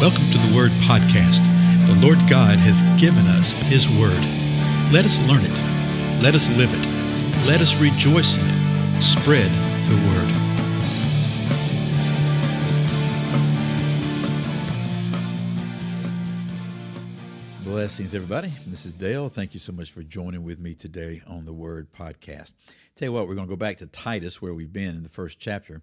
Welcome to the Word Podcast. The Lord God has given us His Word. Let us learn it. Let us live it. Let us rejoice in it. Spread the Word. Blessings, everybody. This is Dale. Thank you so much for joining with me today on the Word Podcast. Tell you what, we're going to go back to Titus, where we've been in the first chapter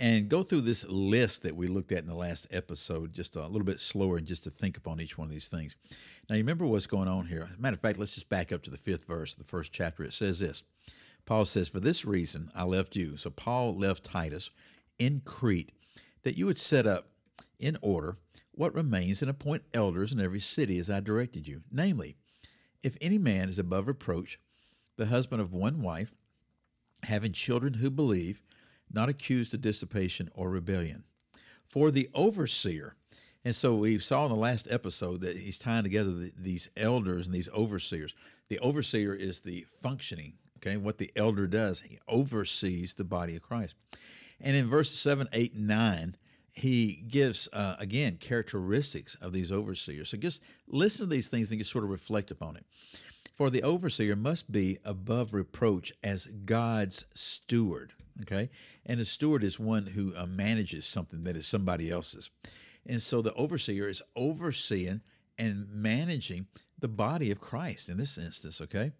and go through this list that we looked at in the last episode just a little bit slower and just to think upon each one of these things. Now, you remember what's going on here. Matter of fact, let's just back up to the fifth verse of the first chapter. It says this Paul says, For this reason I left you. So Paul left Titus in Crete that you would set up in order what remains and appoint elders in every city as I directed you. Namely, if any man is above reproach, the husband of one wife, having children who believe, not accused of dissipation or rebellion. For the overseer, and so we saw in the last episode that he's tying together the, these elders and these overseers. The overseer is the functioning, okay, what the elder does. He oversees the body of Christ. And in verses 7, 8, 9, he gives, uh, again, characteristics of these overseers. So just listen to these things and just sort of reflect upon it. For the overseer must be above reproach as God's steward. Okay. And a steward is one who uh, manages something that is somebody else's. And so the overseer is overseeing and managing the body of Christ in this instance. Okay.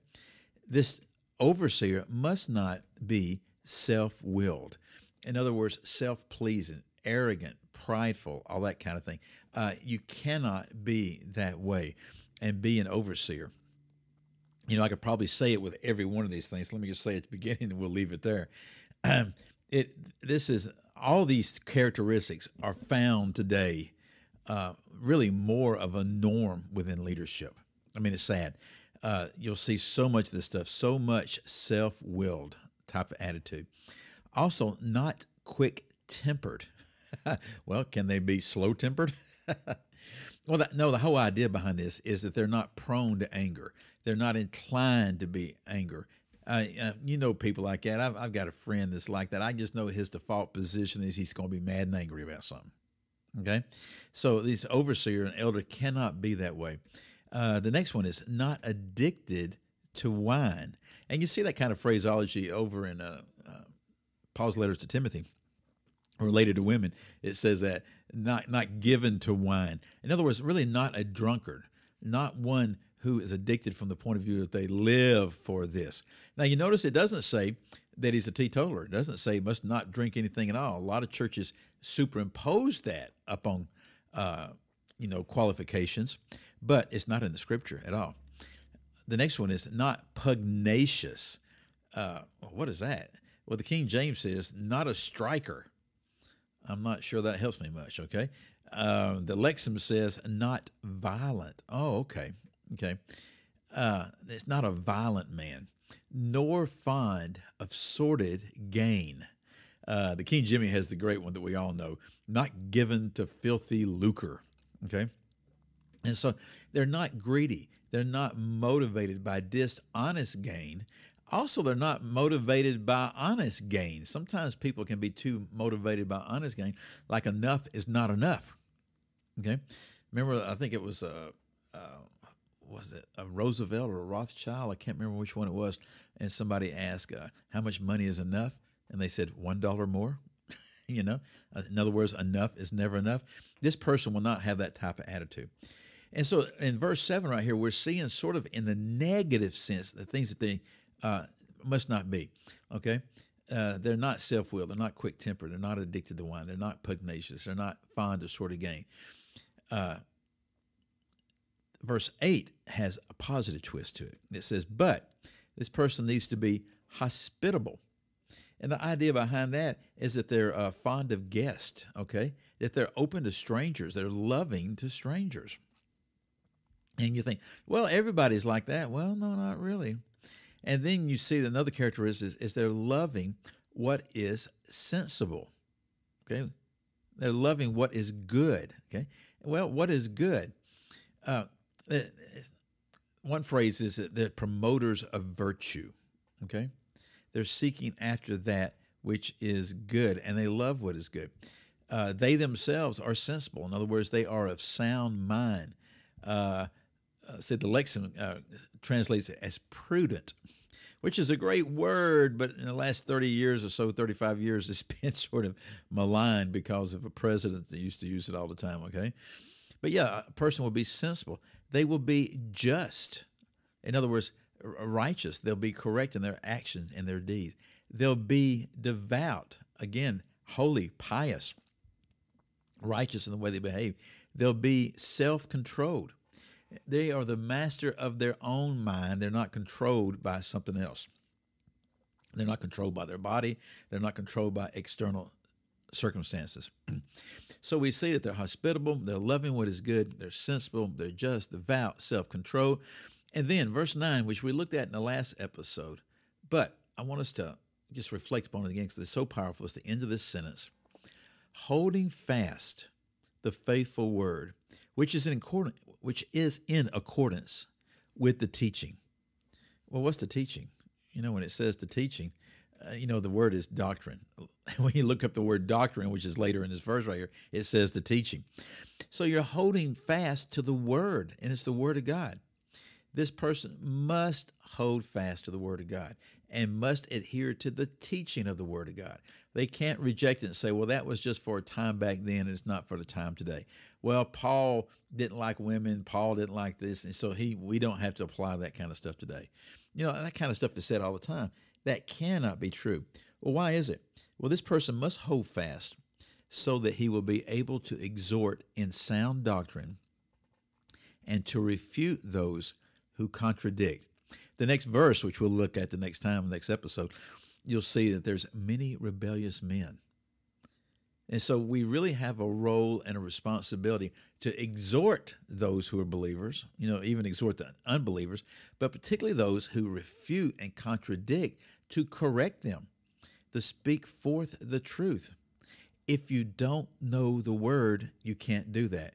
This overseer must not be self willed. In other words, self pleasing, arrogant, prideful, all that kind of thing. Uh, you cannot be that way and be an overseer. You know, I could probably say it with every one of these things. Let me just say at the beginning and we'll leave it there. it this is all these characteristics are found today uh, really more of a norm within leadership. I mean, it's sad. Uh, you'll see so much of this stuff, so much self-willed type of attitude. Also, not quick-tempered. well, can they be slow-tempered? well, that, no. The whole idea behind this is that they're not prone to anger. They're not inclined to be anger. Uh, uh, you know people like that. I've, I've got a friend that's like that. I just know his default position is he's going to be mad and angry about something. Okay, so this overseer and elder cannot be that way. Uh, the next one is not addicted to wine, and you see that kind of phraseology over in uh, uh, Paul's letters to Timothy related to women. It says that not not given to wine. In other words, really not a drunkard, not one who is addicted from the point of view that they live for this. Now, you notice it doesn't say that he's a teetotaler. It doesn't say he must not drink anything at all. A lot of churches superimpose that upon, uh, you know, qualifications, but it's not in the scripture at all. The next one is not pugnacious. Uh, what is that? Well, the King James says not a striker. I'm not sure that helps me much. Okay. Uh, the Lexham says not violent. Oh, okay. Okay. Uh, it's not a violent man, nor fond of sordid gain. Uh, the King Jimmy has the great one that we all know not given to filthy lucre. Okay. And so they're not greedy. They're not motivated by dishonest gain. Also, they're not motivated by honest gain. Sometimes people can be too motivated by honest gain, like enough is not enough. Okay. Remember, I think it was uh, uh, was it a Roosevelt or a Rothschild? I can't remember which one it was. And somebody asked, uh, "How much money is enough?" And they said, one dollar more." you know, uh, in other words, enough is never enough. This person will not have that type of attitude. And so, in verse seven right here, we're seeing sort of in the negative sense the things that they uh, must not be. Okay. Uh, they're not self-willed. They're not quick-tempered. They're not addicted to wine. They're not pugnacious. They're not fond of sort of gain. Uh, verse 8 has a positive twist to it. It says, But this person needs to be hospitable. And the idea behind that is that they're uh, fond of guests, okay? That they're open to strangers, they're loving to strangers. And you think, well, everybody's like that. Well, no, not really. And then you see another characteristic is, is they're loving what is sensible, okay? They're loving what is good, okay? Well, what is good? Uh, uh, one phrase is that they're promoters of virtue. Okay, they're seeking after that which is good, and they love what is good. Uh, they themselves are sensible. In other words, they are of sound mind. Uh, uh, said the lexicon uh, translates it as prudent, which is a great word, but in the last 30 years or so, 35 years, it's been sort of maligned because of a president that used to use it all the time, okay? But yeah, a person will be sensible. They will be just. In other words, righteous. They'll be correct in their actions and their deeds. They'll be devout. Again, holy, pious, righteous in the way they behave. They'll be self controlled. They are the master of their own mind. They're not controlled by something else. They're not controlled by their body. They're not controlled by external circumstances. so we see that they're hospitable, they're loving what is good, they're sensible, they're just, devout, self control. And then verse 9, which we looked at in the last episode, but I want us to just reflect upon it again because it's so powerful. It's the end of this sentence. Holding fast the faithful word, which is in accordance, which is in accordance with the teaching. Well, what's the teaching? You know, when it says the teaching, uh, you know, the word is doctrine. when you look up the word doctrine, which is later in this verse right here, it says the teaching. So you're holding fast to the word, and it's the word of God. This person must hold fast to the word of God and must adhere to the teaching of the word of God. They can't reject it and say, well, that was just for a time back then, it's not for the time today. Well, Paul didn't like women, Paul didn't like this, and so he we don't have to apply that kind of stuff today. You know, that kind of stuff is said all the time. That cannot be true. Well, why is it? Well, this person must hold fast so that he will be able to exhort in sound doctrine and to refute those who contradict. The next verse, which we'll look at the next time, the next episode, you'll see that there's many rebellious men. And so we really have a role and a responsibility to exhort those who are believers, you know, even exhort the unbelievers, but particularly those who refute and contradict to correct them, to speak forth the truth. If you don't know the word, you can't do that.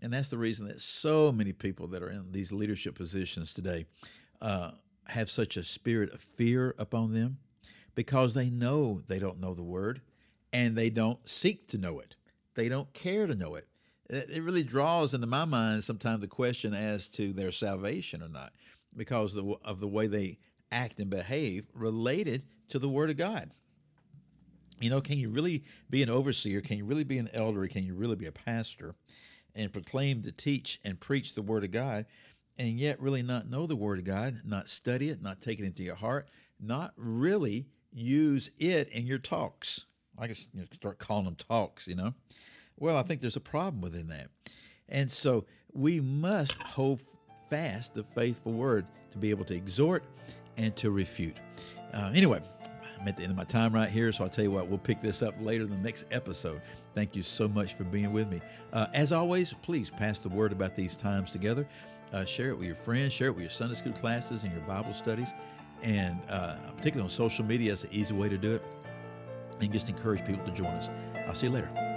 And that's the reason that so many people that are in these leadership positions today uh, have such a spirit of fear upon them because they know they don't know the word and they don't seek to know it. They don't care to know it. It really draws into my mind sometimes the question as to their salvation or not because of the way they act and behave related to the Word of God. You know, can you really be an overseer? Can you really be an elder? Can you really be a pastor and proclaim to teach and preach the Word of God and yet really not know the Word of God, not study it, not take it into your heart, not really use it in your talks? I guess you know, start calling them talks, you know? Well, I think there's a problem within that. And so we must hold fast the faithful word to be able to exhort and to refute. Uh, anyway, I'm at the end of my time right here, so I'll tell you what, we'll pick this up later in the next episode. Thank you so much for being with me. Uh, as always, please pass the word about these times together. Uh, share it with your friends, share it with your Sunday school classes and your Bible studies. And uh, particularly on social media, it's an easy way to do it. And just encourage people to join us. I'll see you later.